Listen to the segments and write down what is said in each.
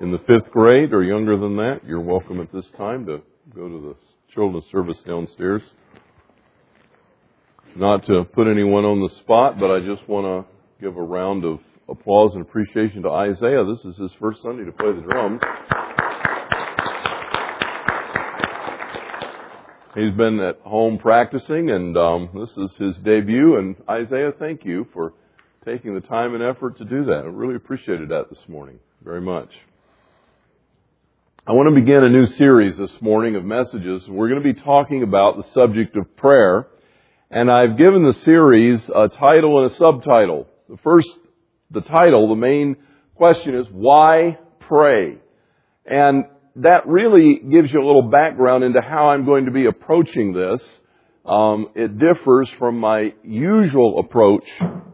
in the fifth grade or younger than that, you're welcome at this time to go to the children's service downstairs. Not to put anyone on the spot, but I just want to give a round of applause and appreciation to Isaiah. This is his first Sunday to play the drums. He's been at home practicing, and um, this is his debut. And Isaiah, thank you for taking the time and effort to do that. I really appreciated that this morning very much. I want to begin a new series this morning of messages. We're going to be talking about the subject of prayer, and I've given the series a title and a subtitle. The first, the title, the main question is why pray? And that really gives you a little background into how I'm going to be approaching this. Um, it differs from my usual approach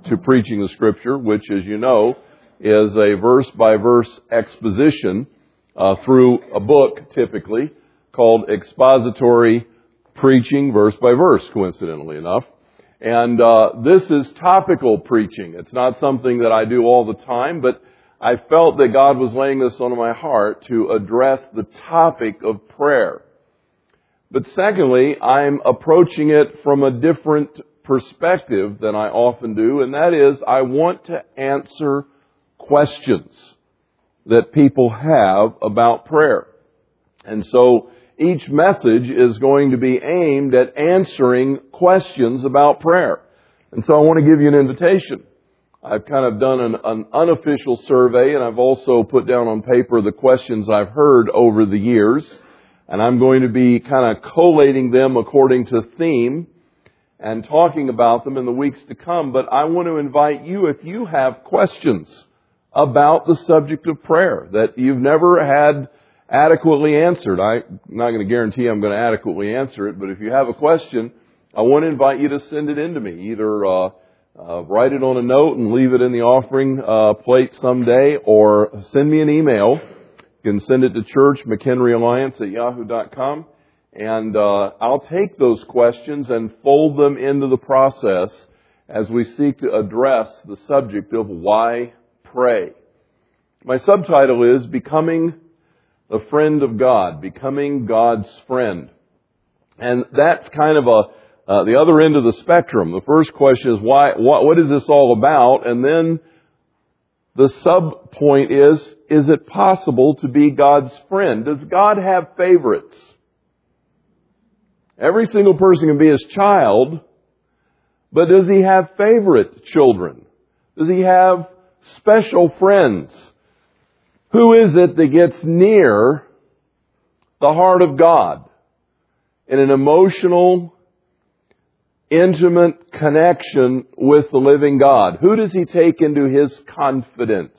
to preaching the scripture, which, as you know, is a verse by verse exposition uh, through a book, typically called expository preaching, verse by verse, coincidentally enough. And uh, this is topical preaching. It's not something that I do all the time, but I felt that God was laying this on my heart to address the topic of prayer. But secondly, I'm approaching it from a different perspective than I often do, and that is I want to answer questions that people have about prayer. And so each message is going to be aimed at answering questions about prayer. And so I want to give you an invitation. I've kind of done an, an, unofficial survey and I've also put down on paper the questions I've heard over the years. And I'm going to be kind of collating them according to theme and talking about them in the weeks to come. But I want to invite you, if you have questions about the subject of prayer that you've never had adequately answered, I'm not going to guarantee I'm going to adequately answer it, but if you have a question, I want to invite you to send it in to me, either uh, uh, write it on a note and leave it in the offering uh, plate someday, or send me an email. You can send it to church, McHenry Alliance at yahoo.com, and uh, I'll take those questions and fold them into the process as we seek to address the subject of why pray. My subtitle is Becoming a Friend of God, Becoming God's Friend. And that's kind of a uh, the other end of the spectrum. The first question is why, what is this all about? And then the sub point is, is it possible to be God's friend? Does God have favorites? Every single person can be his child, but does he have favorite children? Does he have special friends? Who is it that gets near the heart of God in an emotional, intimate connection with the living God? Who does he take into his confidence?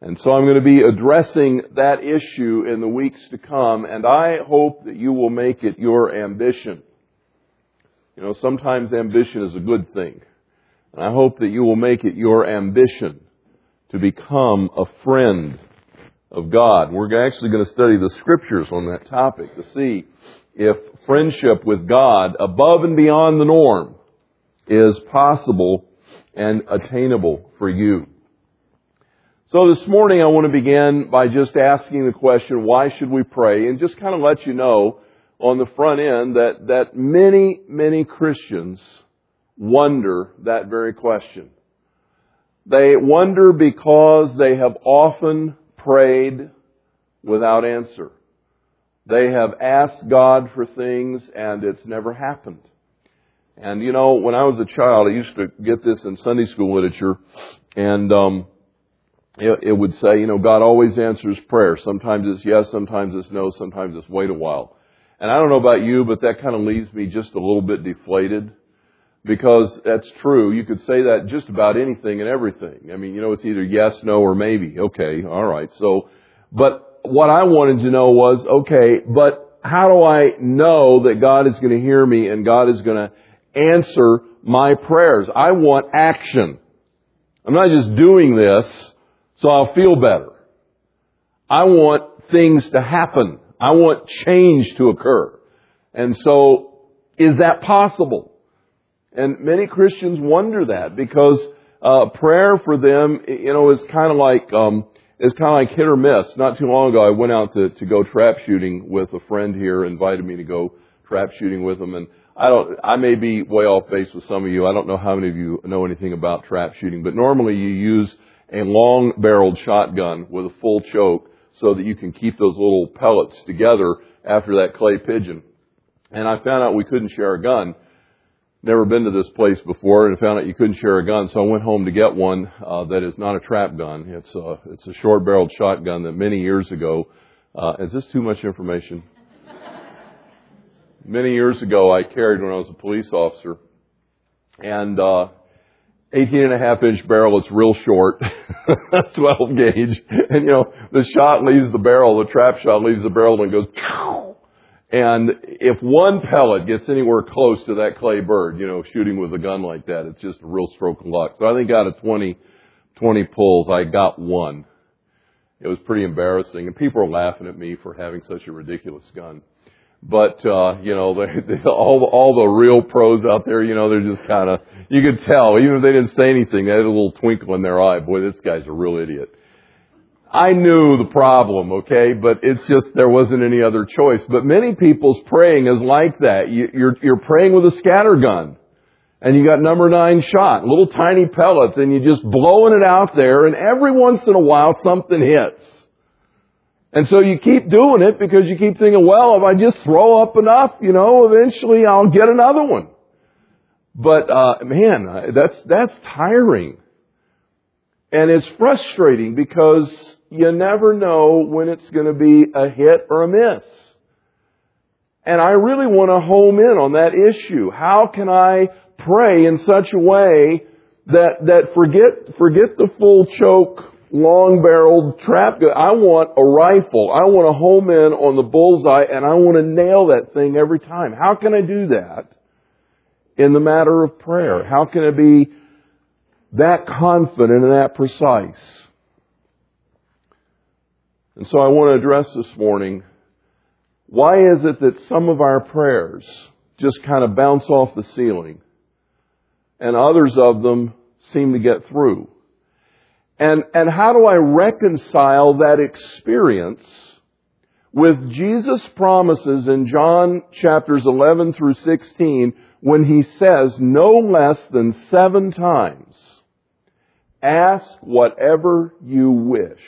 And so I'm going to be addressing that issue in the weeks to come, and I hope that you will make it your ambition. You know, sometimes ambition is a good thing. And I hope that you will make it your ambition to become a friend of God. We're actually going to study the scriptures on that topic to see if friendship with God above and beyond the norm is possible and attainable for you. So this morning I want to begin by just asking the question, why should we pray? And just kind of let you know on the front end that, that many, many Christians wonder that very question. They wonder because they have often prayed without answer. They have asked God for things and it's never happened. And you know, when I was a child, I used to get this in Sunday school literature, and um, it, it would say, you know, God always answers prayer. Sometimes it's yes, sometimes it's no, sometimes it's wait a while. And I don't know about you, but that kind of leaves me just a little bit deflated because that's true. You could say that just about anything and everything. I mean, you know, it's either yes, no, or maybe. Okay, all right. So, but what I wanted to know was, okay, but how do I know that God is going to hear me and God is going to answer my prayers? I want action. I'm not just doing this so I'll feel better. I want things to happen. I want change to occur. And so, is that possible? And many Christians wonder that because uh, prayer for them, you know, is kind of like um, is kind of like hit or miss. Not too long ago, I went out to, to go trap shooting with a friend here, invited me to go trap shooting with him, and I don't, I may be way off base with some of you. I don't know how many of you know anything about trap shooting, but normally you use a long barreled shotgun with a full choke so that you can keep those little pellets together after that clay pigeon. And I found out we couldn't share a gun. Never been to this place before and found out you couldn't share a gun, so I went home to get one uh, that is not a trap gun. It's a it's a short barreled shotgun that many years ago. Uh, is this too much information? many years ago I carried when I was a police officer. And, uh, 18 and a half inch barrel, it's real short, 12 gauge. And you know, the shot leaves the barrel, the trap shot leaves the barrel and goes, and if one pellet gets anywhere close to that clay bird, you know, shooting with a gun like that, it's just a real stroke of luck. So I think out of 20, 20 pulls, I got one. It was pretty embarrassing and people were laughing at me for having such a ridiculous gun. But uh, you know, they, they, all all the real pros out there, you know, they're just kind of you could tell, even if they didn't say anything, they had a little twinkle in their eye. Boy, this guy's a real idiot. I knew the problem, okay, but it's just there wasn't any other choice. But many people's praying is like that. You, you're you're praying with a scatter gun, and you got number nine shot, little tiny pellets, and you're just blowing it out there, and every once in a while something hits. And so you keep doing it because you keep thinking, well, if I just throw up enough, you know, eventually I'll get another one. But, uh, man, that's, that's tiring. And it's frustrating because you never know when it's going to be a hit or a miss. And I really want to home in on that issue. How can I pray in such a way that, that forget, forget the full choke long barreled trap gun. I want a rifle. I want to home in on the bullseye and I want to nail that thing every time. How can I do that in the matter of prayer? How can I be that confident and that precise? And so I want to address this morning, why is it that some of our prayers just kind of bounce off the ceiling and others of them seem to get through? And, and how do I reconcile that experience with Jesus' promises in John chapters 11 through 16 when he says no less than seven times, ask whatever you wish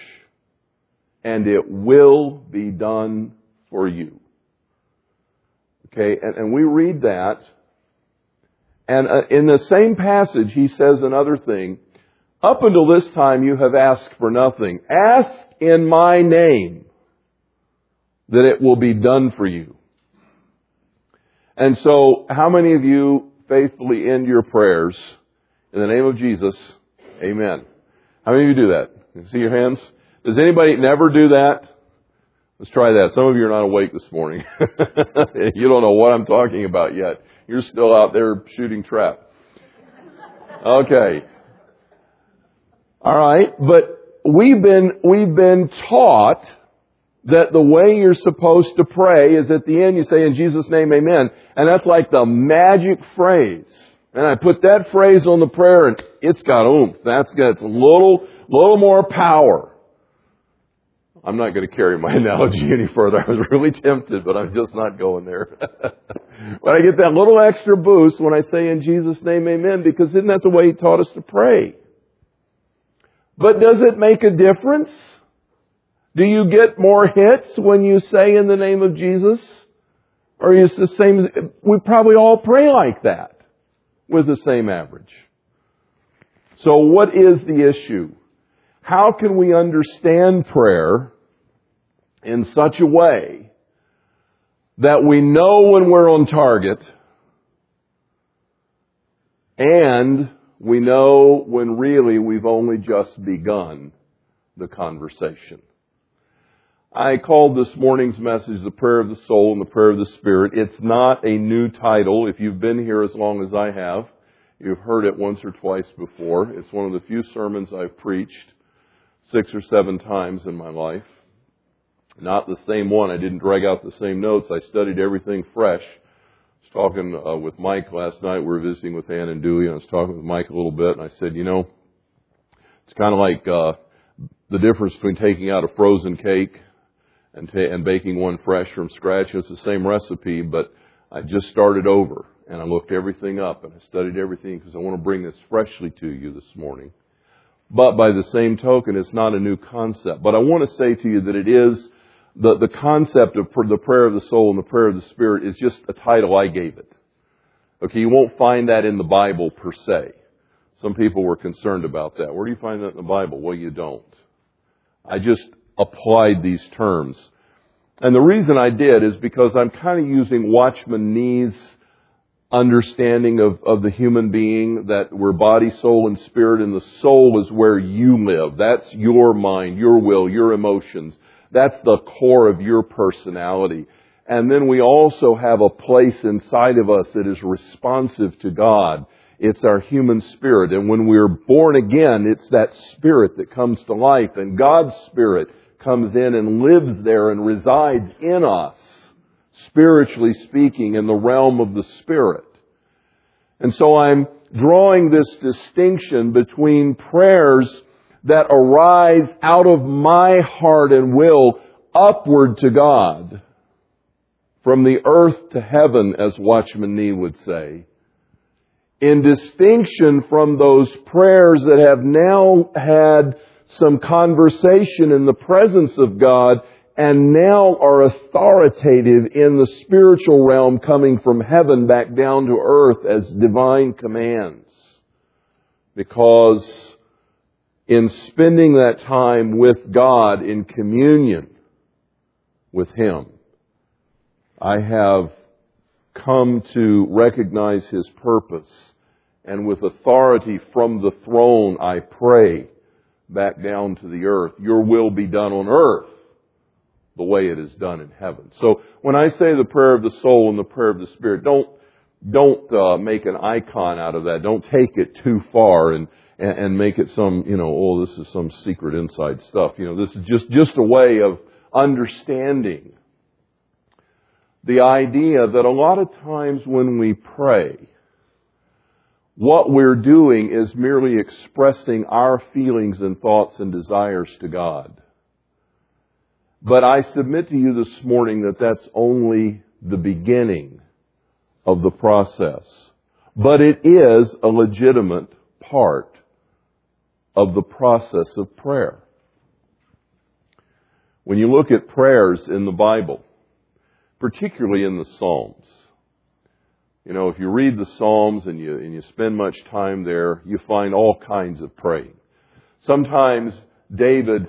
and it will be done for you. Okay, and, and we read that and uh, in the same passage he says another thing up until this time you have asked for nothing. Ask in my name that it will be done for you. And so, how many of you faithfully end your prayers in the name of Jesus? Amen. How many of you do that? You see your hands? Does anybody never do that? Let's try that. Some of you are not awake this morning. you don't know what I'm talking about yet. You're still out there shooting trap. Okay. All right, but we've been we've been taught that the way you're supposed to pray is at the end you say in Jesus name amen and that's like the magic phrase. And I put that phrase on the prayer and it's got oomph. That's got a little little more power. I'm not going to carry my analogy any further. I was really tempted, but I'm just not going there. but I get that little extra boost when I say in Jesus name amen because isn't that the way he taught us to pray? But does it make a difference? Do you get more hits when you say in the name of Jesus? Or is the same, we probably all pray like that with the same average. So what is the issue? How can we understand prayer in such a way that we know when we're on target and we know when really we've only just begun the conversation. I called this morning's message the prayer of the soul and the prayer of the spirit. It's not a new title. If you've been here as long as I have, you've heard it once or twice before. It's one of the few sermons I've preached six or seven times in my life. Not the same one. I didn't drag out the same notes. I studied everything fresh I was talking uh, with Mike last night. We were visiting with Ann and Dewey, and I was talking with Mike a little bit, and I said, you know, it's kind of like uh, the difference between taking out a frozen cake and, ta- and baking one fresh from scratch. It's the same recipe, but I just started over and I looked everything up and I studied everything because I want to bring this freshly to you this morning. But by the same token, it's not a new concept. But I want to say to you that it is the, the concept of the prayer of the soul and the prayer of the spirit is just a title I gave it. Okay, you won't find that in the Bible per se. Some people were concerned about that. Where do you find that in the Bible? Well, you don't. I just applied these terms. And the reason I did is because I'm kind of using Watchman Nee's understanding of, of the human being that we're body, soul, and spirit, and the soul is where you live. That's your mind, your will, your emotions. That's the core of your personality. And then we also have a place inside of us that is responsive to God. It's our human spirit. And when we're born again, it's that spirit that comes to life. And God's spirit comes in and lives there and resides in us, spiritually speaking, in the realm of the spirit. And so I'm drawing this distinction between prayers that arise out of my heart and will upward to God, from the earth to heaven, as Watchman Nee would say, in distinction from those prayers that have now had some conversation in the presence of God and now are authoritative in the spiritual realm coming from heaven back down to earth as divine commands. Because in spending that time with God in communion with Him, I have come to recognize His purpose. And with authority from the throne, I pray back down to the earth. Your will be done on earth the way it is done in heaven. So when I say the prayer of the soul and the prayer of the spirit, don't don't uh, make an icon out of that. Don't take it too far and, and and make it some you know oh this is some secret inside stuff. You know this is just just a way of understanding the idea that a lot of times when we pray, what we're doing is merely expressing our feelings and thoughts and desires to God. But I submit to you this morning that that's only the beginning of the process. But it is a legitimate part of the process of prayer. When you look at prayers in the Bible, particularly in the Psalms, you know, if you read the Psalms and you, and you spend much time there, you find all kinds of praying. Sometimes David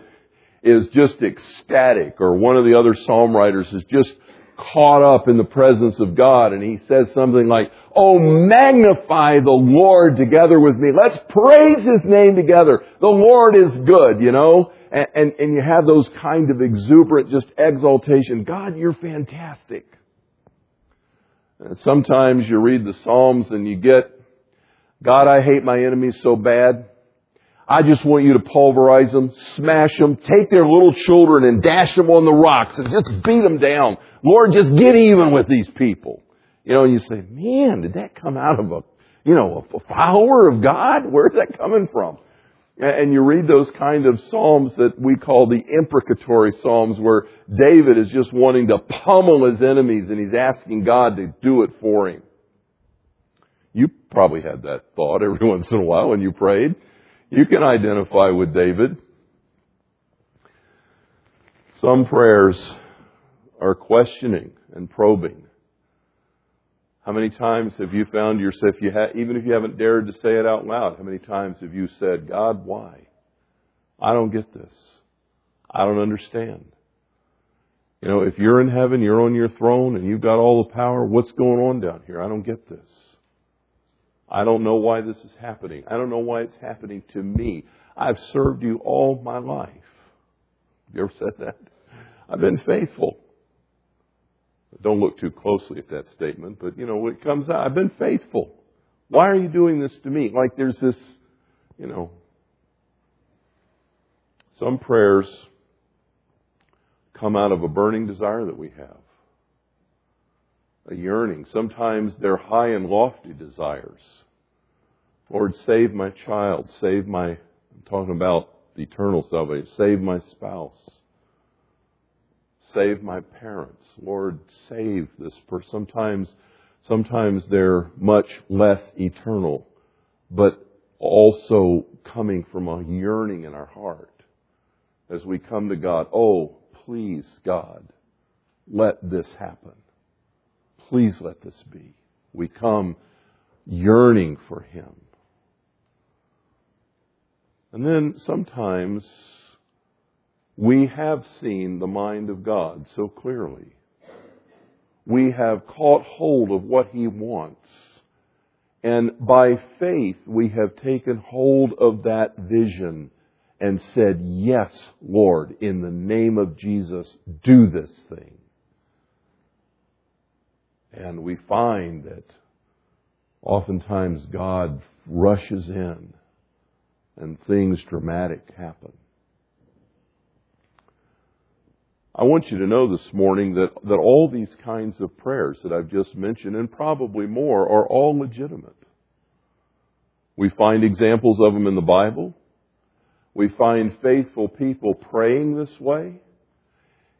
is just ecstatic or one of the other psalm writers is just caught up in the presence of God and he says something like, Oh, magnify the Lord together with me. Let's praise His name together. The Lord is good, you know? And, and, and you have those kind of exuberant just exaltation. God, you're fantastic. And sometimes you read the Psalms and you get, God, I hate my enemies so bad. I just want you to pulverize them, smash them, take their little children and dash them on the rocks and just beat them down. Lord, just get even with these people. You know, and you say, man, did that come out of a, you know, a follower of God? Where's that coming from? And you read those kind of psalms that we call the imprecatory psalms where David is just wanting to pummel his enemies and he's asking God to do it for him. You probably had that thought every once in a while when you prayed. You can identify with David. Some prayers are questioning and probing. How many times have you found yourself, you ha- even if you haven't dared to say it out loud, how many times have you said, God, why? I don't get this. I don't understand. You know, if you're in heaven, you're on your throne, and you've got all the power, what's going on down here? I don't get this. I don't know why this is happening. I don't know why it's happening to me. I've served you all my life. Have you ever said that? I've been faithful. Don't look too closely at that statement, but you know, it comes out, I've been faithful. Why are you doing this to me? Like there's this, you know, some prayers come out of a burning desire that we have a yearning. Sometimes they're high and lofty desires. Lord, save my child, save my, I'm talking about eternal salvation. Save my spouse. Save my parents. Lord, save this person. Sometimes, sometimes they're much less eternal, but also coming from a yearning in our heart as we come to God. Oh, please, God, let this happen. Please let this be. We come yearning for Him. And then sometimes we have seen the mind of God so clearly. We have caught hold of what He wants. And by faith, we have taken hold of that vision and said, Yes, Lord, in the name of Jesus, do this thing. And we find that oftentimes God rushes in and things dramatic happen. I want you to know this morning that, that all these kinds of prayers that I've just mentioned, and probably more, are all legitimate. We find examples of them in the Bible. We find faithful people praying this way.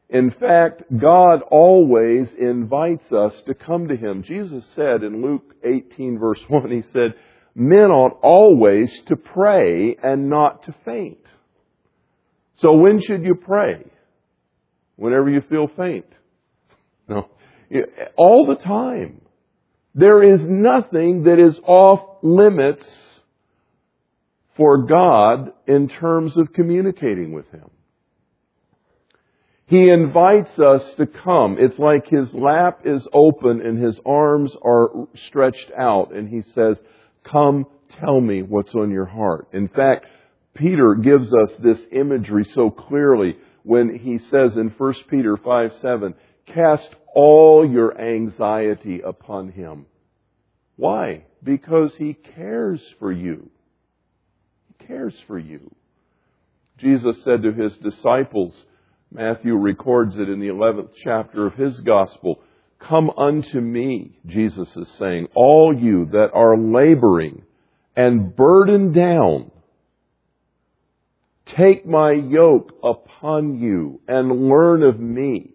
In fact, God always invites us to come to Him. Jesus said in Luke 18 verse 1, He said, men ought always to pray and not to faint. So when should you pray? Whenever you feel faint. No. All the time. There is nothing that is off limits for God in terms of communicating with Him. He invites us to come. It's like His lap is open and His arms are stretched out and He says, come tell me what's on your heart. In fact, Peter gives us this imagery so clearly when he says in 1 Peter 5 7, cast all your anxiety upon him. Why? Because he cares for you. He cares for you. Jesus said to his disciples, Matthew records it in the 11th chapter of his gospel, Come unto me, Jesus is saying, all you that are laboring and burdened down, Take my yoke upon you and learn of me.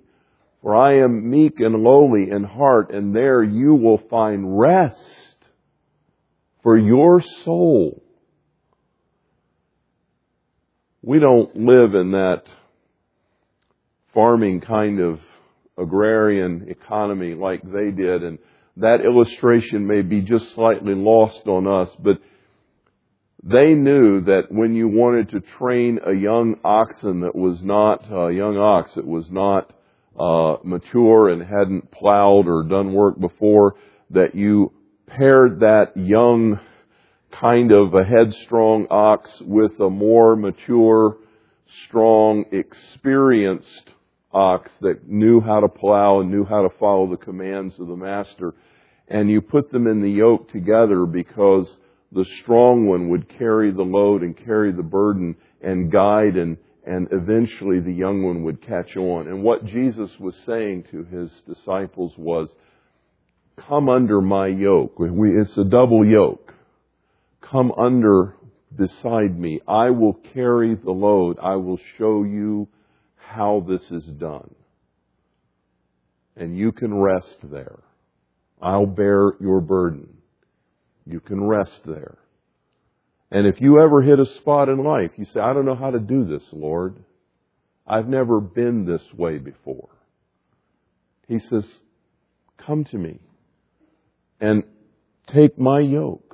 For I am meek and lowly in heart, and there you will find rest for your soul. We don't live in that farming kind of agrarian economy like they did, and that illustration may be just slightly lost on us, but they knew that when you wanted to train a young oxen that was not a young ox that was not uh, mature and hadn't plowed or done work before, that you paired that young kind of a headstrong ox with a more mature, strong, experienced ox that knew how to plow and knew how to follow the commands of the master. And you put them in the yoke together because the strong one would carry the load and carry the burden and guide and, and eventually the young one would catch on. And what Jesus was saying to his disciples was, come under my yoke. It's a double yoke. Come under beside me. I will carry the load. I will show you how this is done. And you can rest there. I'll bear your burden. You can rest there. And if you ever hit a spot in life, you say, I don't know how to do this, Lord. I've never been this way before. He says, Come to me and take my yoke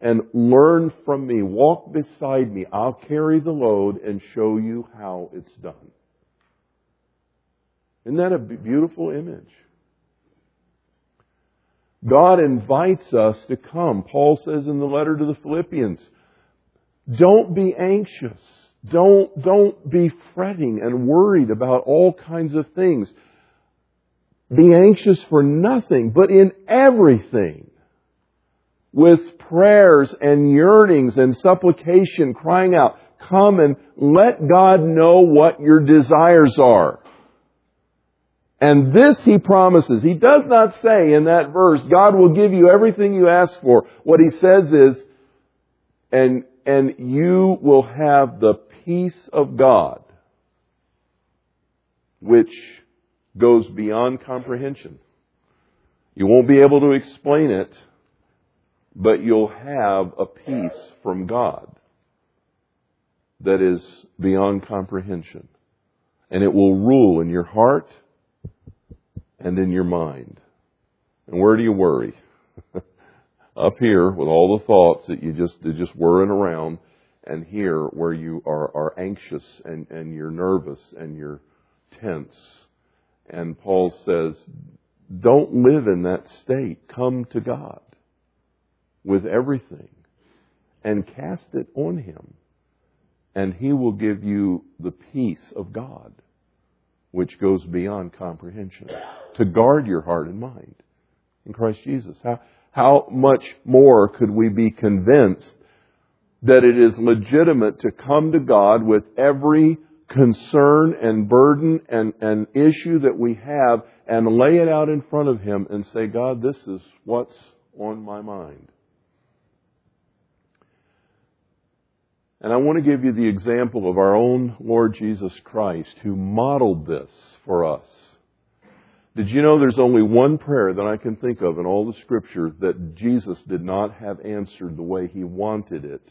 and learn from me. Walk beside me. I'll carry the load and show you how it's done. Isn't that a beautiful image? God invites us to come. Paul says in the letter to the Philippians, don't be anxious. Don't, don't be fretting and worried about all kinds of things. Be anxious for nothing, but in everything. With prayers and yearnings and supplication crying out, come and let God know what your desires are. And this he promises. He does not say in that verse, God will give you everything you ask for. What he says is, and and you will have the peace of God, which goes beyond comprehension. You won't be able to explain it, but you'll have a peace from God that is beyond comprehension. And it will rule in your heart and in your mind. And where do you worry? Up here with all the thoughts that you just, that just whirring around and here where you are, are anxious and, and you're nervous and you're tense. And Paul says, don't live in that state. Come to God with everything and cast it on Him. And He will give you the peace of God, which goes beyond comprehension, to guard your heart and mind in Christ Jesus. How, how much more could we be convinced that it is legitimate to come to God with every concern and burden and, and issue that we have and lay it out in front of Him and say, God, this is what's on my mind. And I want to give you the example of our own Lord Jesus Christ who modeled this for us. Did you know there's only one prayer that I can think of in all the scripture that Jesus did not have answered the way he wanted it?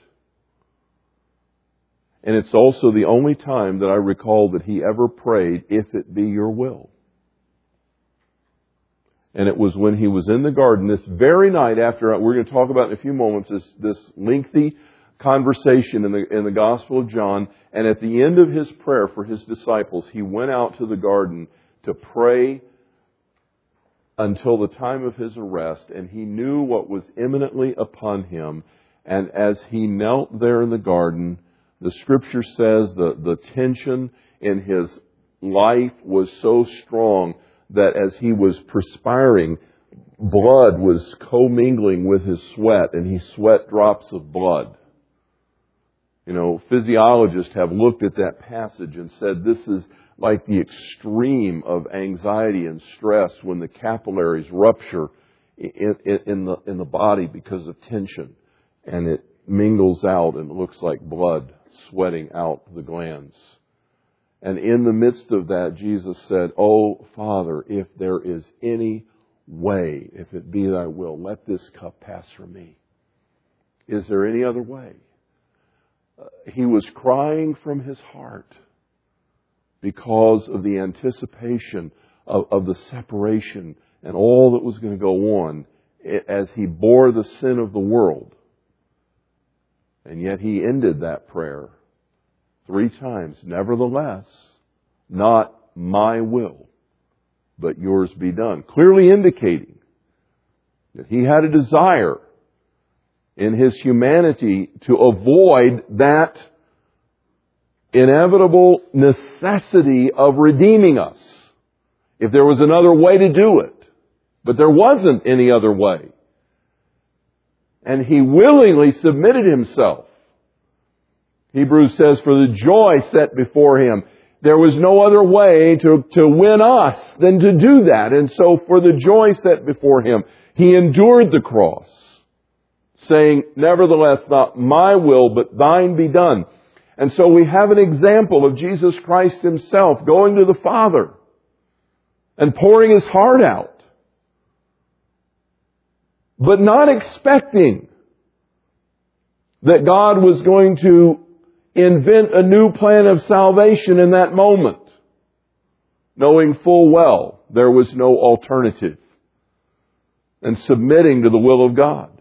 And it's also the only time that I recall that he ever prayed, if it be your will. And it was when he was in the garden this very night after, we're going to talk about in a few moments, this, this lengthy conversation in the, in the Gospel of John. And at the end of his prayer for his disciples, he went out to the garden to pray until the time of his arrest. And he knew what was imminently upon him. And as he knelt there in the garden, the scripture says the, the tension in his life was so strong that as he was perspiring, blood was commingling with his sweat and he sweat drops of blood. You know, physiologists have looked at that passage and said this is like the extreme of anxiety and stress when the capillaries rupture in, in, the, in the body because of tension and it mingles out and looks like blood sweating out the glands. And in the midst of that, Jesus said, Oh, Father, if there is any way, if it be thy will, let this cup pass from me. Is there any other way? Uh, he was crying from his heart because of the anticipation of, of the separation and all that was going to go on as he bore the sin of the world. And yet he ended that prayer three times. Nevertheless, not my will, but yours be done. Clearly indicating that he had a desire in his humanity to avoid that inevitable necessity of redeeming us. If there was another way to do it. But there wasn't any other way. And he willingly submitted himself. Hebrews says, for the joy set before him, there was no other way to, to win us than to do that. And so for the joy set before him, he endured the cross saying, Nevertheless, not my will, but thine be done. And so we have an example of Jesus Christ himself going to the Father and pouring his heart out, but not expecting that God was going to invent a new plan of salvation in that moment, knowing full well there was no alternative and submitting to the will of God.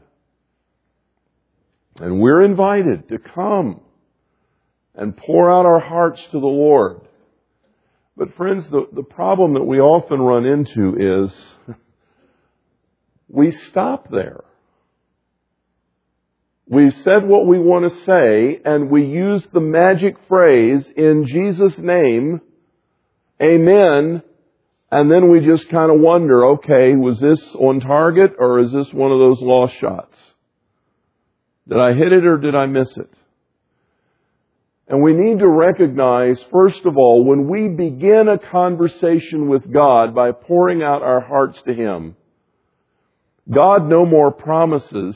And we're invited to come and pour out our hearts to the Lord. But friends, the, the problem that we often run into is we stop there. We've said what we want to say and we use the magic phrase in Jesus' name, Amen, and then we just kind of wonder, okay, was this on target or is this one of those lost shots? Did I hit it or did I miss it? And we need to recognize, first of all, when we begin a conversation with God by pouring out our hearts to Him, God no more promises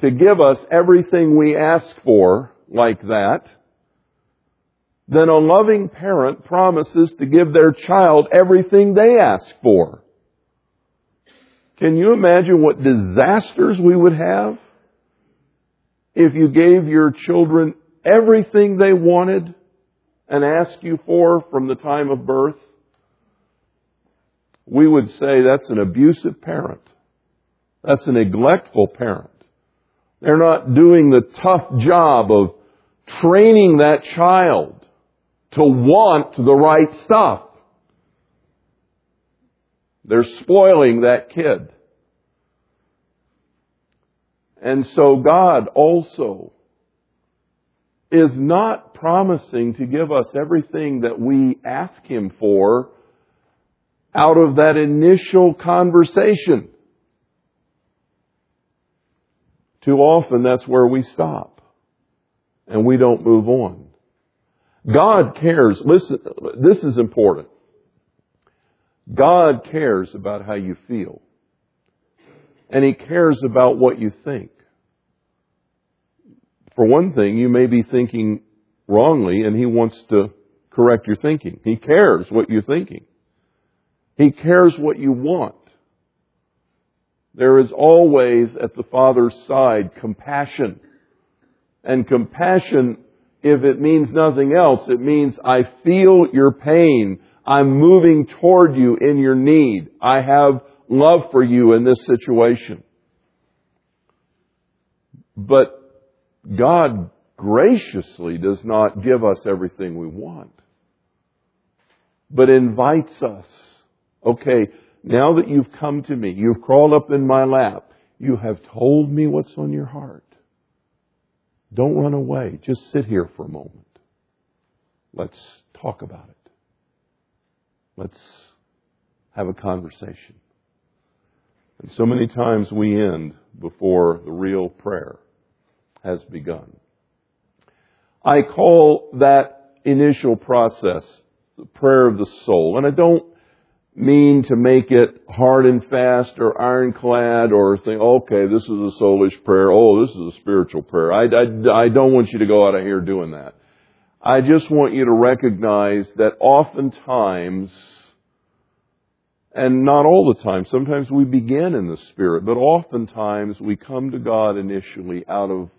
to give us everything we ask for like that, then a loving parent promises to give their child everything they ask for. Can you imagine what disasters we would have if you gave your children everything they wanted and asked you for from the time of birth? We would say that's an abusive parent. That's a neglectful parent. They're not doing the tough job of training that child to want the right stuff. They're spoiling that kid. And so God also is not promising to give us everything that we ask Him for out of that initial conversation. Too often that's where we stop and we don't move on. God cares. Listen, this is important. God cares about how you feel. And He cares about what you think. For one thing, you may be thinking wrongly and He wants to correct your thinking. He cares what you're thinking. He cares what you want. There is always at the Father's side compassion. And compassion, if it means nothing else, it means I feel your pain. I'm moving toward you in your need. I have love for you in this situation. But God graciously does not give us everything we want, but invites us. Okay, now that you've come to me, you've crawled up in my lap, you have told me what's on your heart. Don't run away. Just sit here for a moment. Let's talk about it. Let's have a conversation. And so many times we end before the real prayer has begun. I call that initial process the prayer of the soul. And I don't mean to make it hard and fast or ironclad or think, okay, this is a soulish prayer. Oh, this is a spiritual prayer. I, I, I don't want you to go out of here doing that. I just want you to recognize that oftentimes, and not all the time, sometimes we begin in the Spirit, but oftentimes we come to God initially out of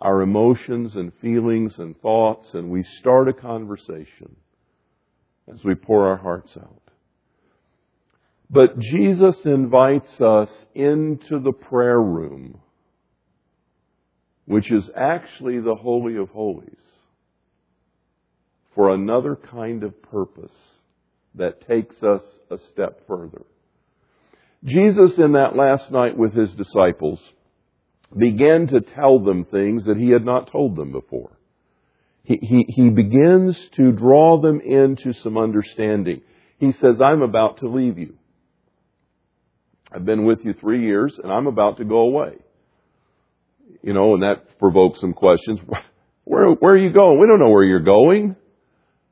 our emotions and feelings and thoughts, and we start a conversation as we pour our hearts out. But Jesus invites us into the prayer room, which is actually the Holy of Holies, for another kind of purpose that takes us a step further. Jesus, in that last night with his disciples, began to tell them things that he had not told them before. He, he, he begins to draw them into some understanding. He says, I'm about to leave you. I've been with you three years and I'm about to go away. You know, and that provokes some questions. Where, where are you going? We don't know where you're going.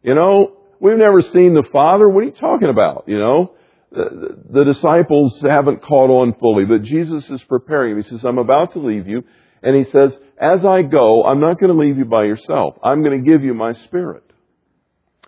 You know, we've never seen the Father. What are you talking about? You know, the, the disciples haven't caught on fully, but Jesus is preparing He says, I'm about to leave you. And he says, as I go, I'm not going to leave you by yourself. I'm going to give you my spirit.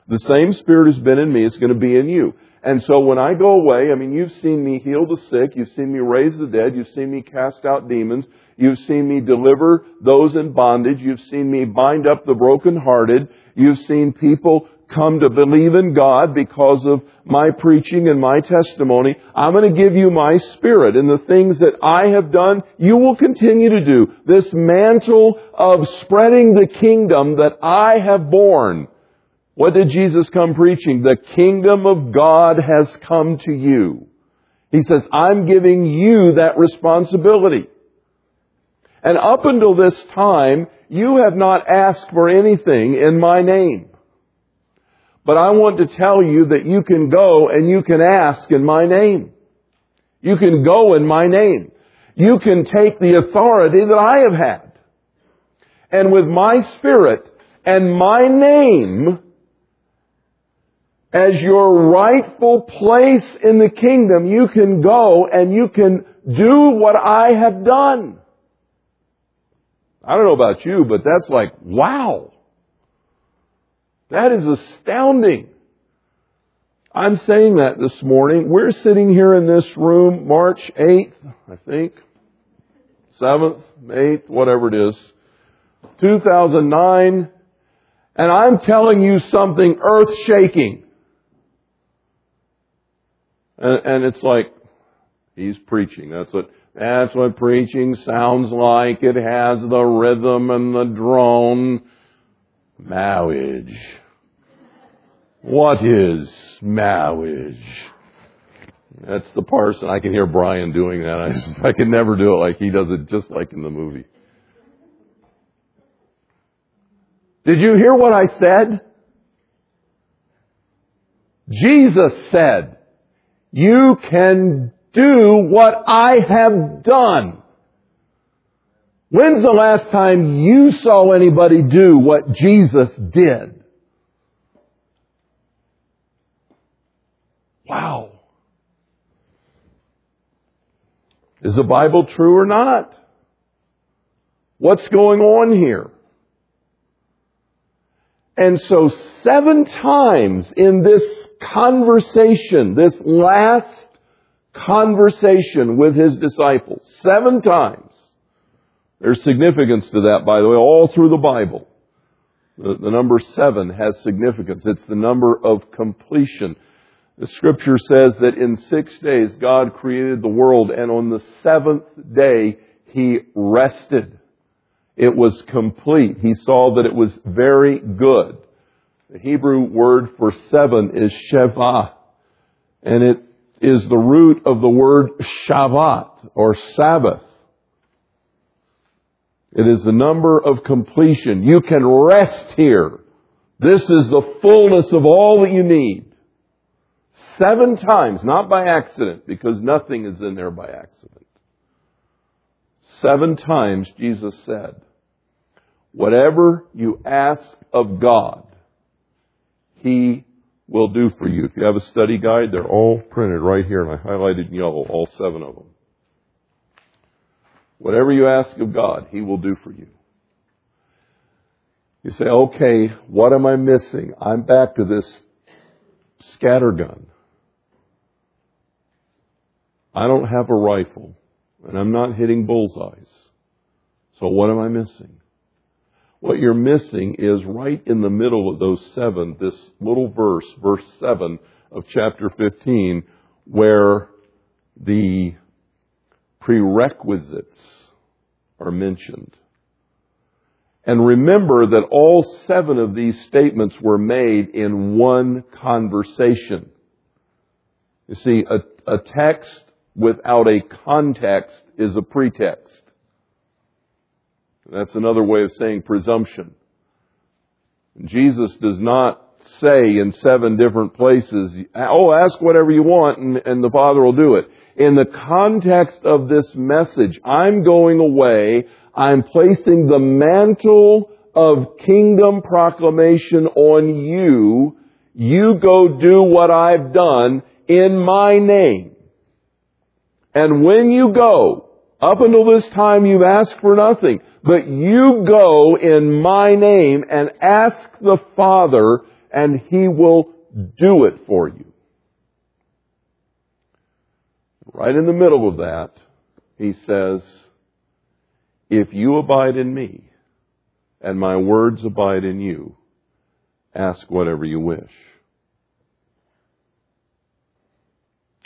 The same spirit has been in me is going to be in you. And so when I go away, I mean, you've seen me heal the sick, you've seen me raise the dead, you've seen me cast out demons, you've seen me deliver those in bondage, you've seen me bind up the brokenhearted, you've seen people come to believe in God because of my preaching and my testimony. I'm going to give you my spirit and the things that I have done, you will continue to do. This mantle of spreading the kingdom that I have borne what did Jesus come preaching? The kingdom of God has come to you. He says, I'm giving you that responsibility. And up until this time, you have not asked for anything in my name. But I want to tell you that you can go and you can ask in my name. You can go in my name. You can take the authority that I have had. And with my spirit and my name, as your rightful place in the kingdom, you can go and you can do what I have done. I don't know about you, but that's like, wow. That is astounding. I'm saying that this morning. We're sitting here in this room, March 8th, I think, 7th, 8th, whatever it is, 2009, and I'm telling you something earth shaking. And, and it's like, he's preaching. That's what, that's what preaching sounds like. It has the rhythm and the drone. Marriage. What is marriage? That's the parson. I can hear Brian doing that. I, I can never do it like he does it just like in the movie. Did you hear what I said? Jesus said, you can do what I have done. When's the last time you saw anybody do what Jesus did? Wow. Is the Bible true or not? What's going on here? And so seven times in this conversation, this last conversation with his disciples, seven times, there's significance to that, by the way, all through the Bible. The, the number seven has significance. It's the number of completion. The scripture says that in six days God created the world and on the seventh day He rested. It was complete. He saw that it was very good. The Hebrew word for seven is Sheva. And it is the root of the word Shabbat or Sabbath. It is the number of completion. You can rest here. This is the fullness of all that you need. Seven times, not by accident, because nothing is in there by accident. Seven times Jesus said, whatever you ask of God, He will do for you. If you have a study guide, they're all printed right here, and I highlighted in yellow all seven of them. Whatever you ask of God, He will do for you. You say, okay, what am I missing? I'm back to this scattergun. I don't have a rifle, and I'm not hitting bullseyes. So what am I missing? What you're missing is right in the middle of those seven, this little verse, verse 7 of chapter 15, where the prerequisites are mentioned. And remember that all seven of these statements were made in one conversation. You see, a, a text without a context is a pretext. That's another way of saying presumption. Jesus does not say in seven different places, oh, ask whatever you want and, and, the Father will do it. In the context of this message, I'm going away, I'm placing the mantle of kingdom proclamation on you. You go do what I've done in my name. And when you go, up until this time you've asked for nothing, but you go in my name and ask the Father and He will do it for you. Right in the middle of that, He says, if you abide in me and my words abide in you, ask whatever you wish.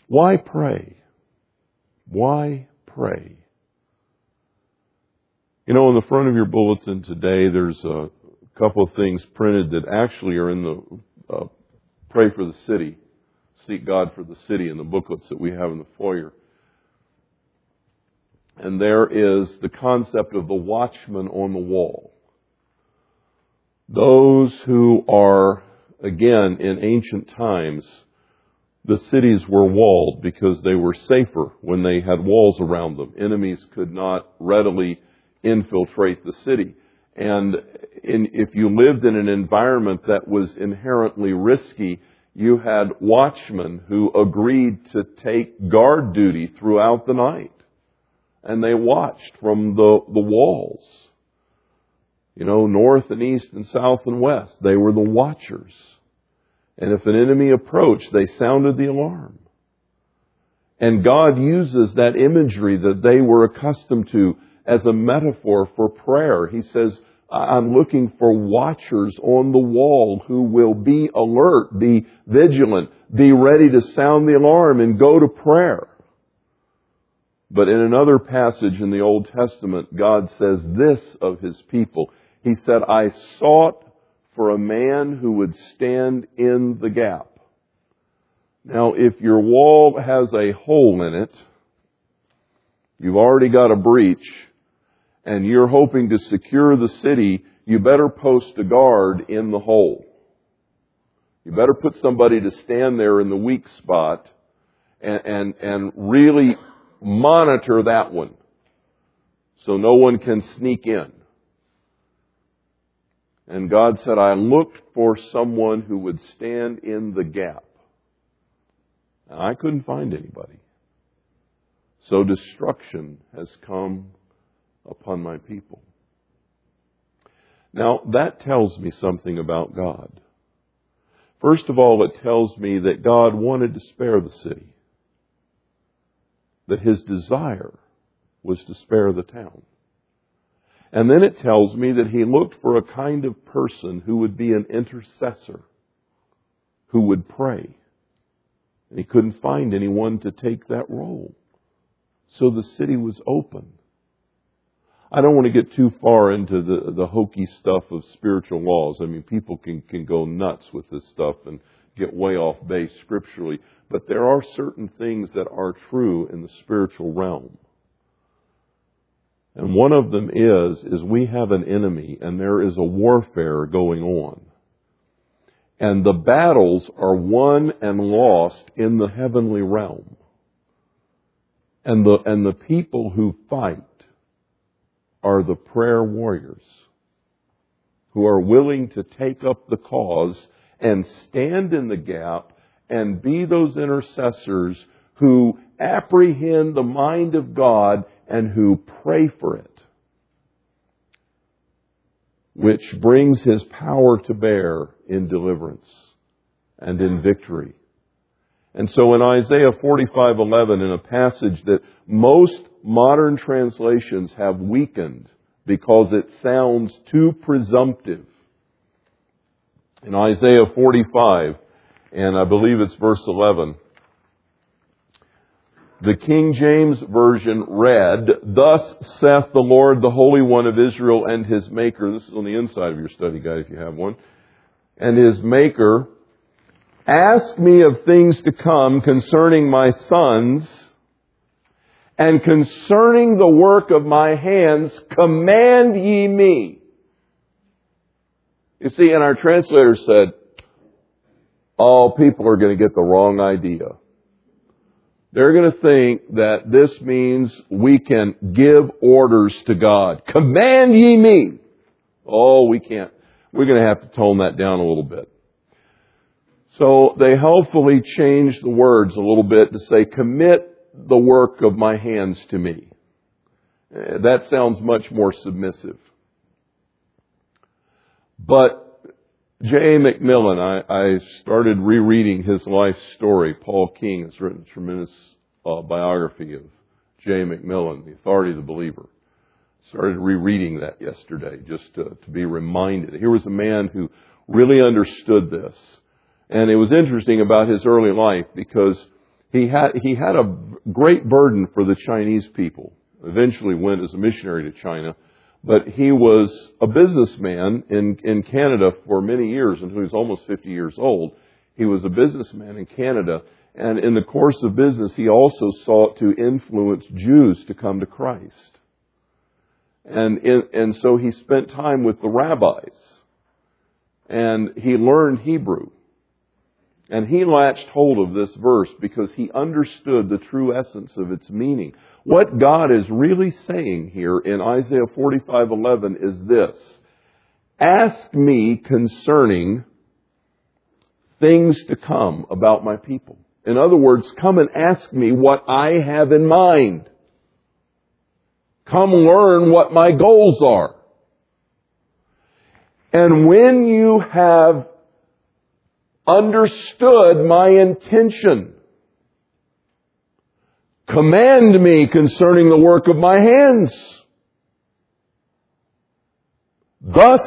Why pray? Why pray? You know, in the front of your bulletin today, there's a couple of things printed that actually are in the uh, Pray for the City, Seek God for the City in the booklets that we have in the foyer. And there is the concept of the watchman on the wall. Those who are, again, in ancient times, the cities were walled because they were safer when they had walls around them. Enemies could not readily infiltrate the city. And in, if you lived in an environment that was inherently risky, you had watchmen who agreed to take guard duty throughout the night. And they watched from the, the walls. You know, north and east and south and west. They were the watchers. And if an enemy approached, they sounded the alarm. And God uses that imagery that they were accustomed to as a metaphor for prayer. He says, I'm looking for watchers on the wall who will be alert, be vigilant, be ready to sound the alarm and go to prayer. But in another passage in the Old Testament, God says this of His people. He said, I sought for a man who would stand in the gap. Now, if your wall has a hole in it, you've already got a breach, and you're hoping to secure the city, you better post a guard in the hole. You better put somebody to stand there in the weak spot and, and, and really monitor that one so no one can sneak in. And God said, I looked for someone who would stand in the gap. And I couldn't find anybody. So destruction has come upon my people. Now, that tells me something about God. First of all, it tells me that God wanted to spare the city. That his desire was to spare the town. And then it tells me that he looked for a kind of person who would be an intercessor, who would pray. And he couldn't find anyone to take that role. So the city was open. I don't want to get too far into the, the hokey stuff of spiritual laws. I mean, people can, can go nuts with this stuff and get way off base scripturally. But there are certain things that are true in the spiritual realm. And one of them is, is we have an enemy and there is a warfare going on. And the battles are won and lost in the heavenly realm. And the, and the people who fight are the prayer warriors who are willing to take up the cause and stand in the gap and be those intercessors who apprehend the mind of God and who pray for it, which brings his power to bear in deliverance and in victory. And so in Isaiah 45:11 in a passage that most modern translations have weakened because it sounds too presumptive. In Isaiah 45 and I believe it's verse 11 the King James Version read, Thus saith the Lord, the Holy One of Israel and his Maker. This is on the inside of your study guide if you have one. And his Maker, Ask me of things to come concerning my sons, and concerning the work of my hands, command ye me. You see, and our translator said, all people are going to get the wrong idea. They're going to think that this means we can give orders to God. Command ye me. Oh, we can't. We're going to have to tone that down a little bit. So they helpfully changed the words a little bit to say, commit the work of my hands to me. Eh, that sounds much more submissive. But J.A. MacMillan, I, I, started rereading his life story. Paul King has written a tremendous uh, biography of J.A. MacMillan, the authority of the believer. Started rereading that yesterday just to, to be reminded. Here was a man who really understood this. And it was interesting about his early life because he had, he had a great burden for the Chinese people. Eventually went as a missionary to China but he was a businessman in, in Canada for many years until he was almost 50 years old. He was a businessman in Canada, and in the course of business, he also sought to influence Jews to come to Christ. And, in, and so he spent time with the rabbis, and he learned Hebrew. And he latched hold of this verse because he understood the true essence of its meaning. What God is really saying here in Isaiah 45:11 is this: Ask me concerning things to come about my people. In other words, come and ask me what I have in mind. Come learn what my goals are. And when you have understood my intention, command me concerning the work of my hands. Thus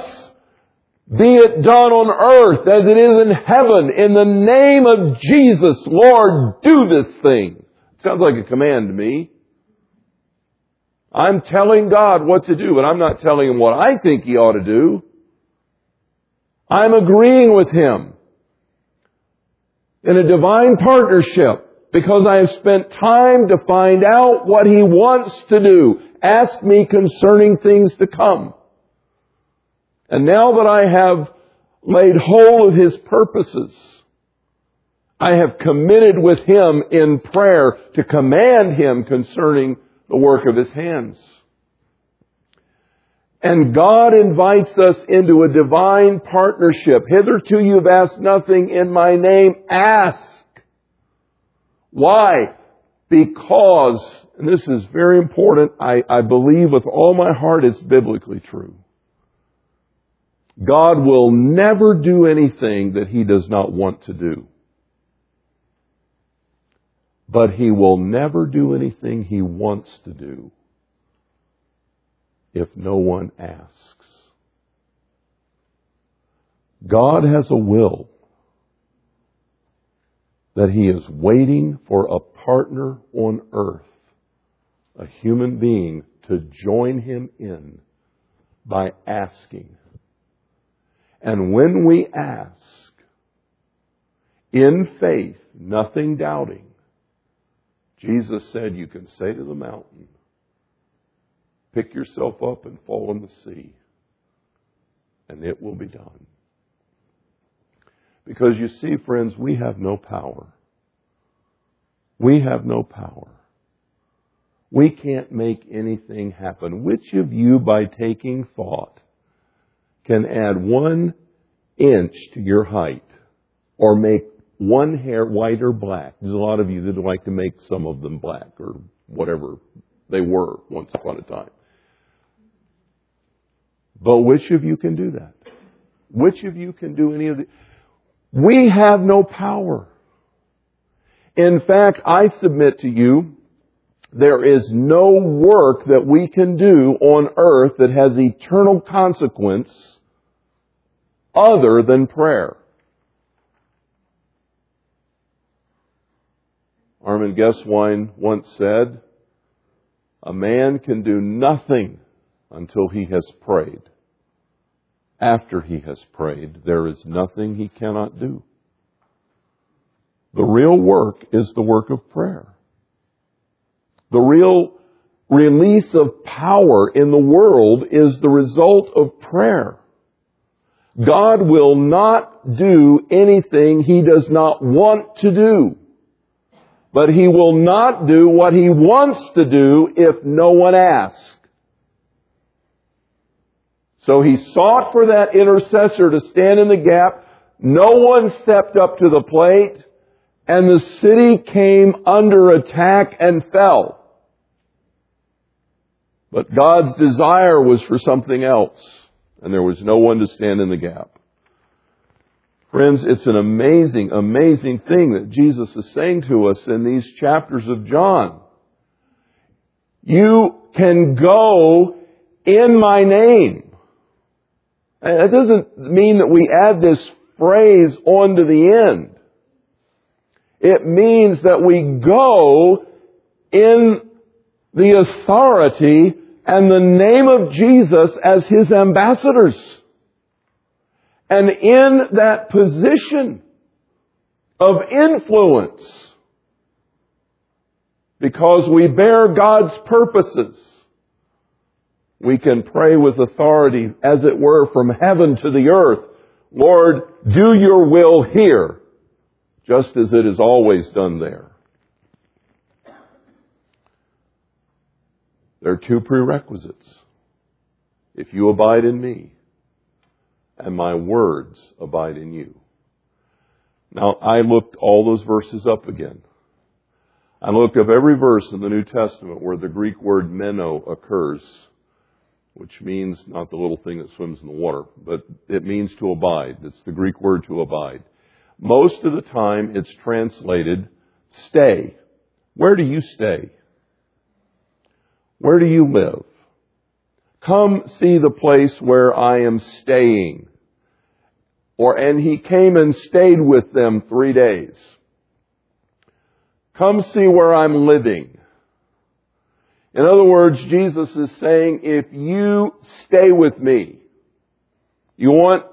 be it done on earth as it is in heaven. In the name of Jesus, Lord, do this thing. Sounds like a command to me. I'm telling God what to do, but I'm not telling Him what I think He ought to do. I'm agreeing with Him in a divine partnership because I have spent time to find out what He wants to do. Ask me concerning things to come. And now that I have laid hold of His purposes, I have committed with Him in prayer to command Him concerning the work of His hands. And God invites us into a divine partnership. Hitherto you've asked nothing in my name. Ask. Why? Because, and this is very important, I, I believe with all my heart it's biblically true. God will never do anything that He does not want to do. But He will never do anything He wants to do if no one asks. God has a will that He is waiting for a partner on earth, a human being, to join Him in by asking. And when we ask, in faith, nothing doubting, Jesus said you can say to the mountain, pick yourself up and fall in the sea, and it will be done. Because you see, friends, we have no power. We have no power. We can't make anything happen. Which of you, by taking thought, can add one inch to your height or make one hair white or black. There's a lot of you that like to make some of them black or whatever they were once upon a time. But which of you can do that? Which of you can do any of the? We have no power. In fact, I submit to you there is no work that we can do on earth that has eternal consequence other than prayer. Armin Gesswein once said, a man can do nothing until he has prayed. After he has prayed, there is nothing he cannot do. The real work is the work of prayer. The real release of power in the world is the result of prayer. God will not do anything He does not want to do. But He will not do what He wants to do if no one asks. So He sought for that intercessor to stand in the gap. No one stepped up to the plate and the city came under attack and fell. But God's desire was for something else, and there was no one to stand in the gap. Friends, it's an amazing, amazing thing that Jesus is saying to us in these chapters of John. You can go in my name. And that doesn't mean that we add this phrase onto the end. It means that we go in the authority and the name of Jesus as His ambassadors. And in that position of influence, because we bear God's purposes, we can pray with authority, as it were, from heaven to the earth. Lord, do your will here, just as it is always done there. There are two prerequisites. If you abide in me, and my words abide in you. Now, I looked all those verses up again. I looked up every verse in the New Testament where the Greek word meno occurs. Which means not the little thing that swims in the water, but it means to abide. It's the Greek word to abide. Most of the time it's translated stay. Where do you stay? Where do you live? Come see the place where I am staying. Or, and he came and stayed with them three days. Come see where I'm living. In other words, Jesus is saying, if you stay with me, you want,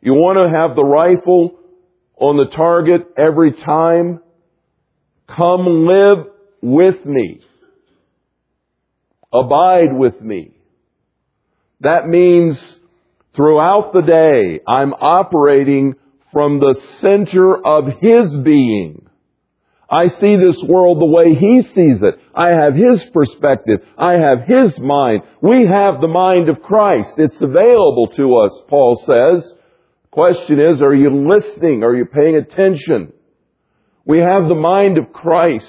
you want to have the rifle on the target every time, come live with me. Abide with me. That means throughout the day, I'm operating from the center of His being. I see this world the way He sees it. I have His perspective. I have His mind. We have the mind of Christ. It's available to us, Paul says. Question is, are you listening? Are you paying attention? We have the mind of Christ.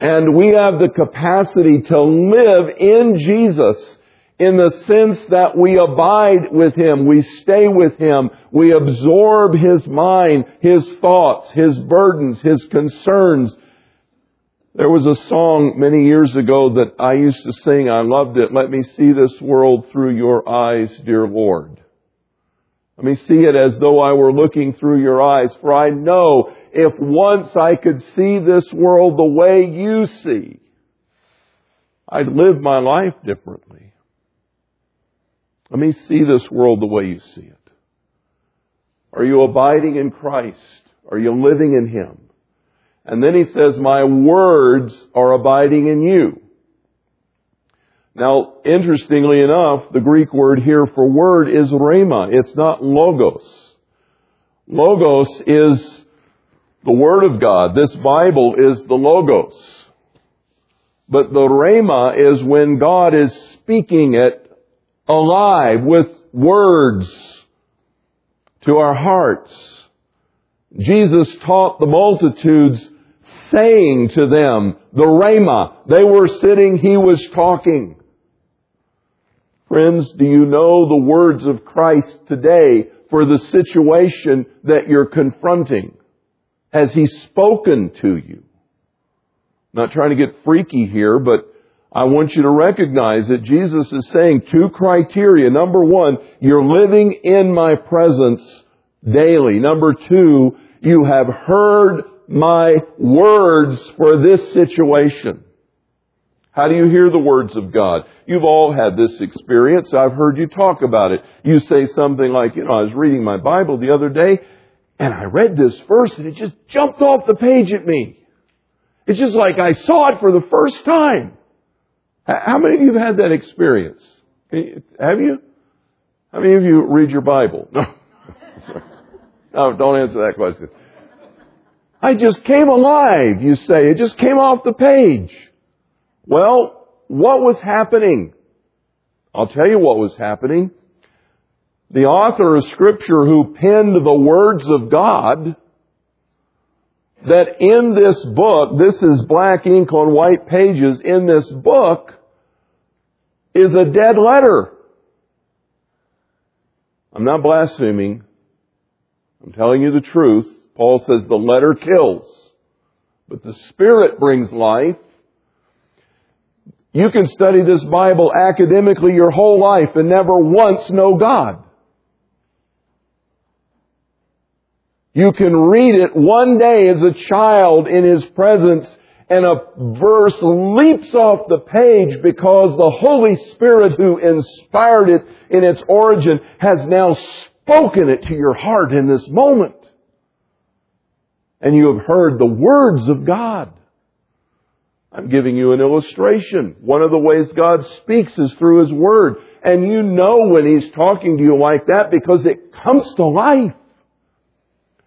And we have the capacity to live in Jesus in the sense that we abide with Him, we stay with Him, we absorb His mind, His thoughts, His burdens, His concerns. There was a song many years ago that I used to sing. I loved it. Let me see this world through your eyes, dear Lord. Let me see it as though I were looking through your eyes, for I know if once I could see this world the way you see, I'd live my life differently. Let me see this world the way you see it. Are you abiding in Christ? Are you living in Him? And then he says, my words are abiding in you. Now, interestingly enough, the Greek word here for word is rhema. It's not logos. Logos is the Word of God. This Bible is the logos. But the rhema is when God is speaking it alive with words to our hearts. Jesus taught the multitudes saying to them, the Rhema, they were sitting, he was talking. Friends, do you know the words of Christ today for the situation that you're confronting? Has he spoken to you? I'm not trying to get freaky here, but I want you to recognize that Jesus is saying two criteria. Number one, you're living in my presence daily. Number two, you have heard my words for this situation. How do you hear the words of God? You've all had this experience. I've heard you talk about it. You say something like, you know, I was reading my Bible the other day and I read this verse and it just jumped off the page at me. It's just like I saw it for the first time. How many of you have had that experience? have you? How many of you read your Bible? No. no, don't answer that question. I just came alive, you say. It just came off the page. Well, what was happening? I'll tell you what was happening. The author of scripture who penned the words of God that in this book, this is black ink on white pages, in this book is a dead letter. I'm not blaspheming. I'm telling you the truth. Paul says the letter kills, but the Spirit brings life. You can study this Bible academically your whole life and never once know God. You can read it one day as a child in His presence and a verse leaps off the page because the Holy Spirit who inspired it in its origin has now spoken it to your heart in this moment. And you have heard the words of God. I'm giving you an illustration. One of the ways God speaks is through His Word. And you know when He's talking to you like that because it comes to life.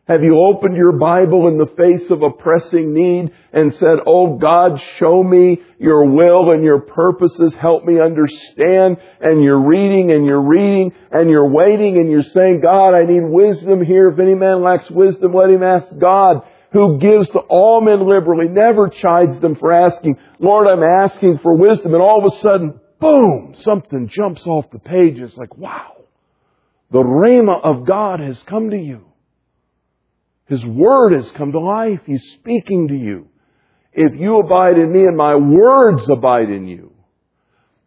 Have you opened your Bible in the face of a pressing need and said, Oh God, show me your will and your purposes. Help me understand. And you're reading and you're reading and you're waiting and you're saying, God, I need wisdom here. If any man lacks wisdom, let him ask God. who gives to all men liberally, never chides them for asking, Lord, I'm asking for wisdom. And all of a sudden, boom, something jumps off the page. It's like, wow, the Rhema of God has come to you. His Word has come to life. He's speaking to you. If you abide in me and my words abide in you.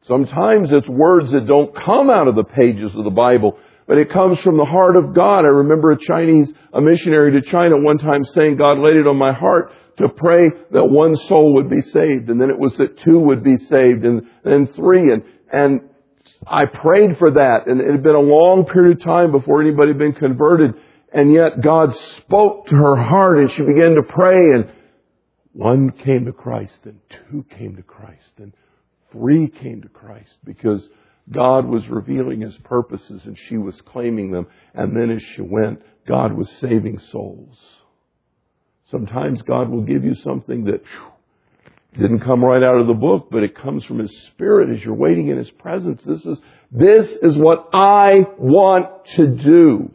Sometimes it's words that don't come out of the pages of the Bible, but it comes from the heart of God. I remember a Chinese, a missionary to China one time saying, God laid it on my heart to pray that one soul would be saved, and then it was that two would be saved, and then three, and, and I prayed for that, and it had been a long period of time before anybody had been converted, and yet God spoke to her heart, and she began to pray, and one came to Christ, and two came to Christ, and three came to Christ, because God was revealing His purposes and she was claiming them. And then as she went, God was saving souls. Sometimes God will give you something that didn't come right out of the book, but it comes from His Spirit as you're waiting in His presence. This is, this is what I want to do.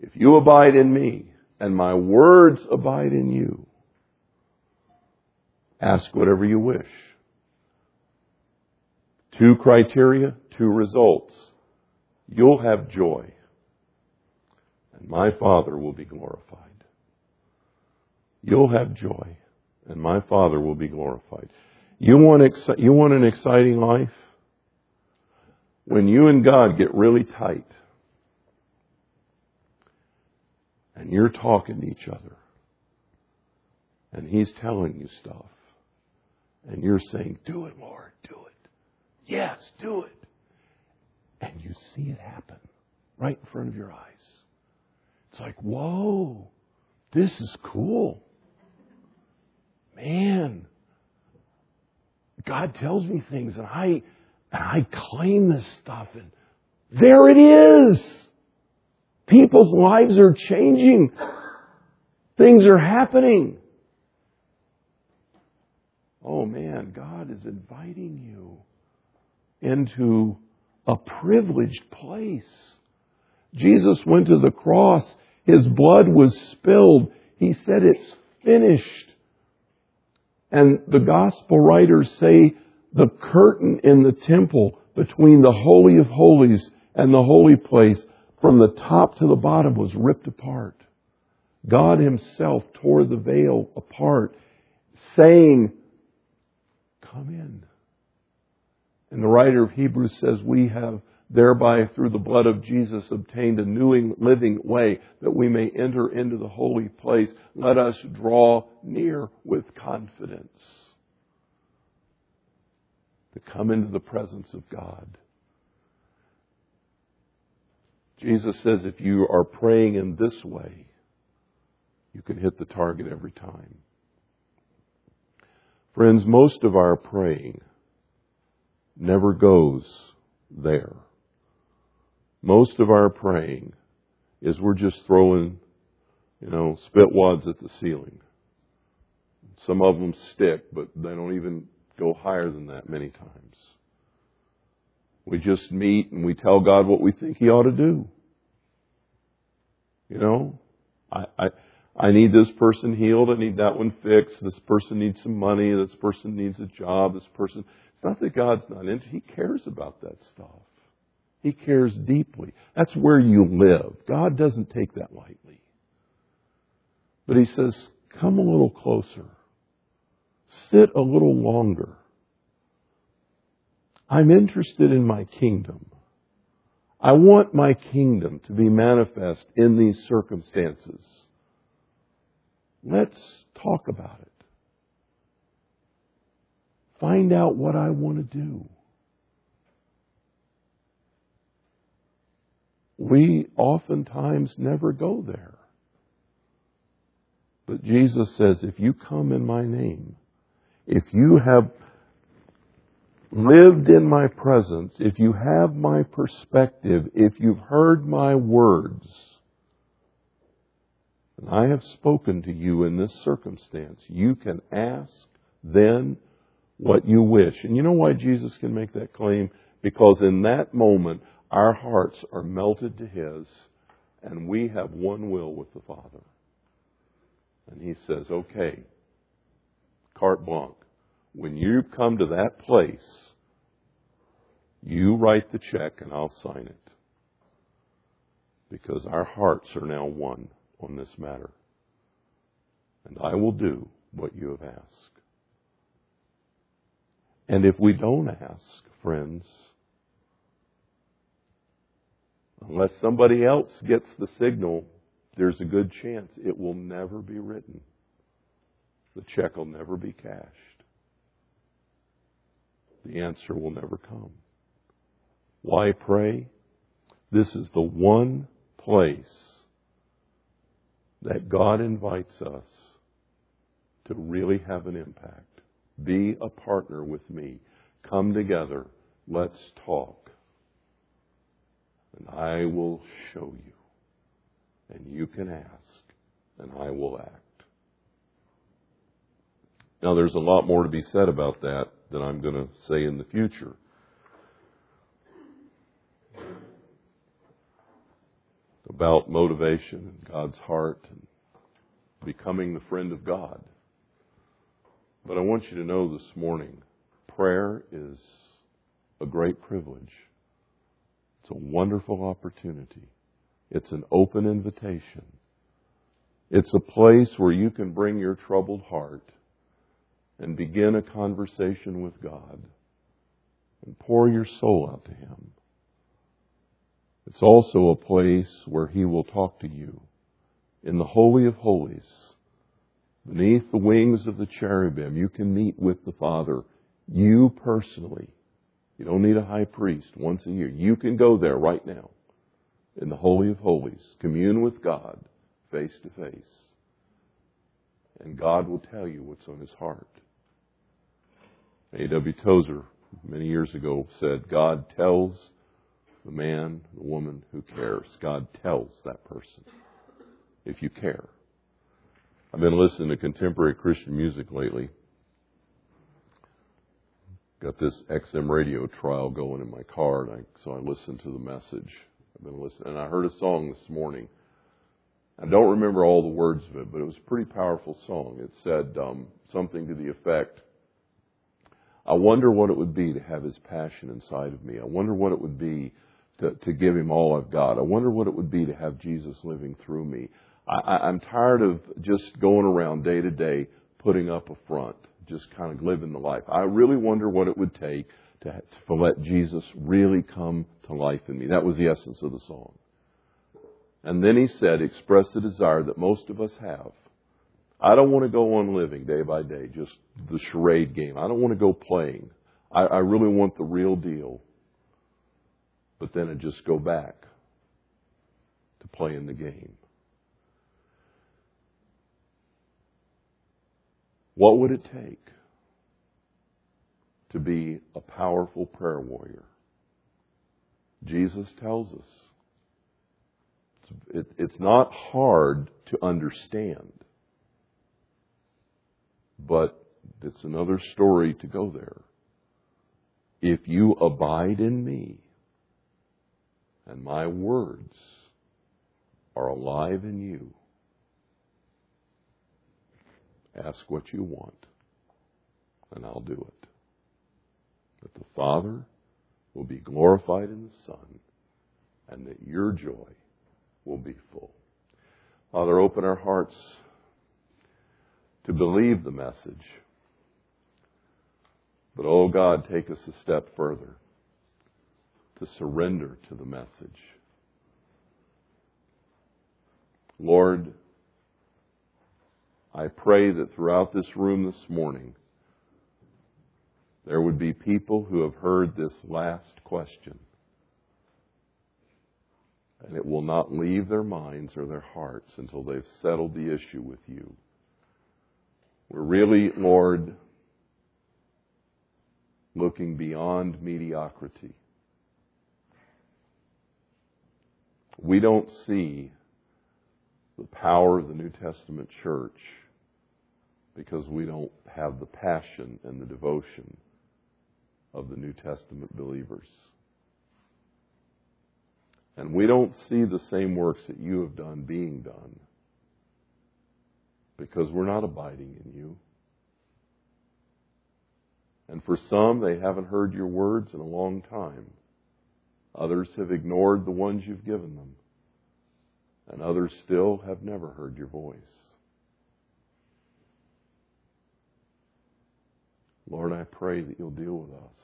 If you abide in me and my words abide in you, ask whatever you wish Two criteria, two results. You'll have joy, and my Father will be glorified. You'll have joy, and my Father will be glorified. You want, you want an exciting life? When you and God get really tight, and you're talking to each other, and He's telling you stuff, and you're saying, Do it, Lord, do it. Yes, do it. And you see it happen right in front of your eyes. It's like, whoa, this is cool. Man, God tells me things and I, and I claim this stuff and there it is. People's lives are changing. Things are happening. Oh man, God is inviting you into a privileged place. Jesus went to the cross. His blood was spilled. He said, It's finished. And the gospel writers say the curtain in the temple between the Holy of Holies and the holy place from the top to the bottom was ripped apart. God Himself tore the veil apart, saying, Come in. And the writer of Hebrews says, We have thereby through the blood of Jesus obtained a new living way that we may enter into the holy place. Let us draw near with confidence to come into the presence of God. Jesus says if you are praying in this way, you can hit the target every time. Friends, most of our praying never goes there. Most of our praying is we're just throwing, you know, spit wads at the ceiling. Some of them stick, but they don't even go higher than that many times. We just meet and we tell God what we think He ought to do. You know, I, I, I need this person healed. I need that one fixed. This person needs some money. This person needs a job. This person, it's not that God's not into, He cares about that stuff. He cares deeply. That's where you live. God doesn't take that lightly. But He says, come a little closer. Sit a little longer. I'm interested in my kingdom. I want my kingdom to be manifest in these circumstances. Let's talk about it. Find out what I want to do. We oftentimes never go there. But Jesus says, if you come in my name, if you have lived in my presence, if you have my perspective, if you've heard my words, and I have spoken to you in this circumstance, you can ask then what you wish. And you know why Jesus can make that claim? Because in that moment, our hearts are melted to His, and we have one will with the Father. And he says, okay, carte blanche. When you come to that place, you write the check and I'll sign it. Because our hearts are now one on this matter. And I will do what you have asked. And if we don't ask, friends, unless somebody else gets the signal, there's a good chance it will never be written. The check will never be cashed. The answer will never come. Why pray? This is the one place that God invites us to really have an impact. Be a partner with me. Come together. Let's talk. And I will show you. And you can ask. And I will act. Now, there's a lot more to be said about that than I'm going to say in the future. About motivation and God's heart and becoming the friend of God. But I want you to know this morning prayer is a great privilege. It's a wonderful opportunity. It's an open invitation. It's a place where you can bring your troubled heart and begin a conversation with God and pour your soul out to Him. It's also a place where He will talk to you in the Holy of Holies Beneath the wings of the cherubim, you can meet with the Father. You personally. You don't need a high priest once a year. You can go there right now in the Holy of Holies, commune with God face to face. And God will tell you what's on his heart. A.W. Tozer, many years ago, said, God tells the man, the woman who cares. God tells that person if you care. I've been listening to contemporary Christian music lately. Got this XM radio trial going in my car, and I, so I listened to the message. I've been listening, and I heard a song this morning. I don't remember all the words of it, but it was a pretty powerful song. It said um, something to the effect, "I wonder what it would be to have His passion inside of me. I wonder what it would be to, to give Him all I've got. I wonder what it would be to have Jesus living through me." I, I'm tired of just going around day to day putting up a front, just kind of living the life. I really wonder what it would take to, to let Jesus really come to life in me. That was the essence of the song. And then he said, express the desire that most of us have. I don't want to go on living day by day, just the charade game. I don't want to go playing. I, I really want the real deal. But then I just go back to playing the game. What would it take to be a powerful prayer warrior? Jesus tells us. It's, it, it's not hard to understand, but it's another story to go there. If you abide in me, and my words are alive in you, Ask what you want, and I'll do it. That the Father will be glorified in the Son, and that your joy will be full. Father, open our hearts to believe the message. But, oh God, take us a step further to surrender to the message. Lord, I pray that throughout this room this morning, there would be people who have heard this last question. And it will not leave their minds or their hearts until they've settled the issue with you. We're really, Lord, looking beyond mediocrity. We don't see the power of the New Testament church because we don't have the passion and the devotion of the New Testament believers. And we don't see the same works that you have done being done because we're not abiding in you. And for some, they haven't heard your words in a long time. Others have ignored the ones you've given them. And others still have never heard your voice. Lord, I pray that you'll deal with us.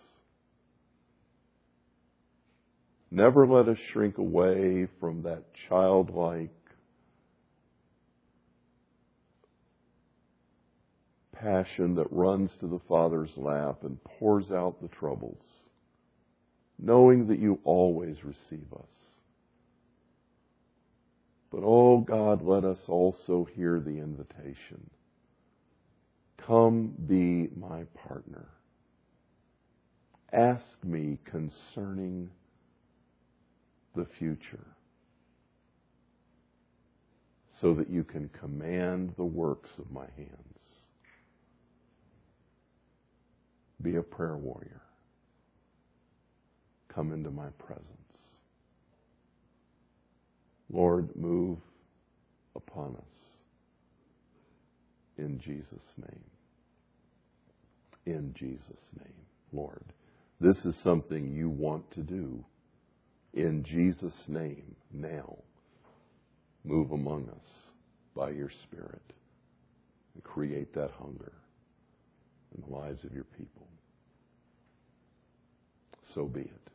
Never let us shrink away from that childlike passion that runs to the Father's lap and pours out the troubles, knowing that you always receive us. But, oh God, let us also hear the invitation Come be my partner. Ask me concerning the future so that you can command the works of my hands. Be a prayer warrior. Come into my presence. Lord, move upon us in Jesus' name. In Jesus' name, Lord. This is something you want to do. In Jesus' name, now, move among us by your Spirit and create that hunger in the lives of your people. So be it.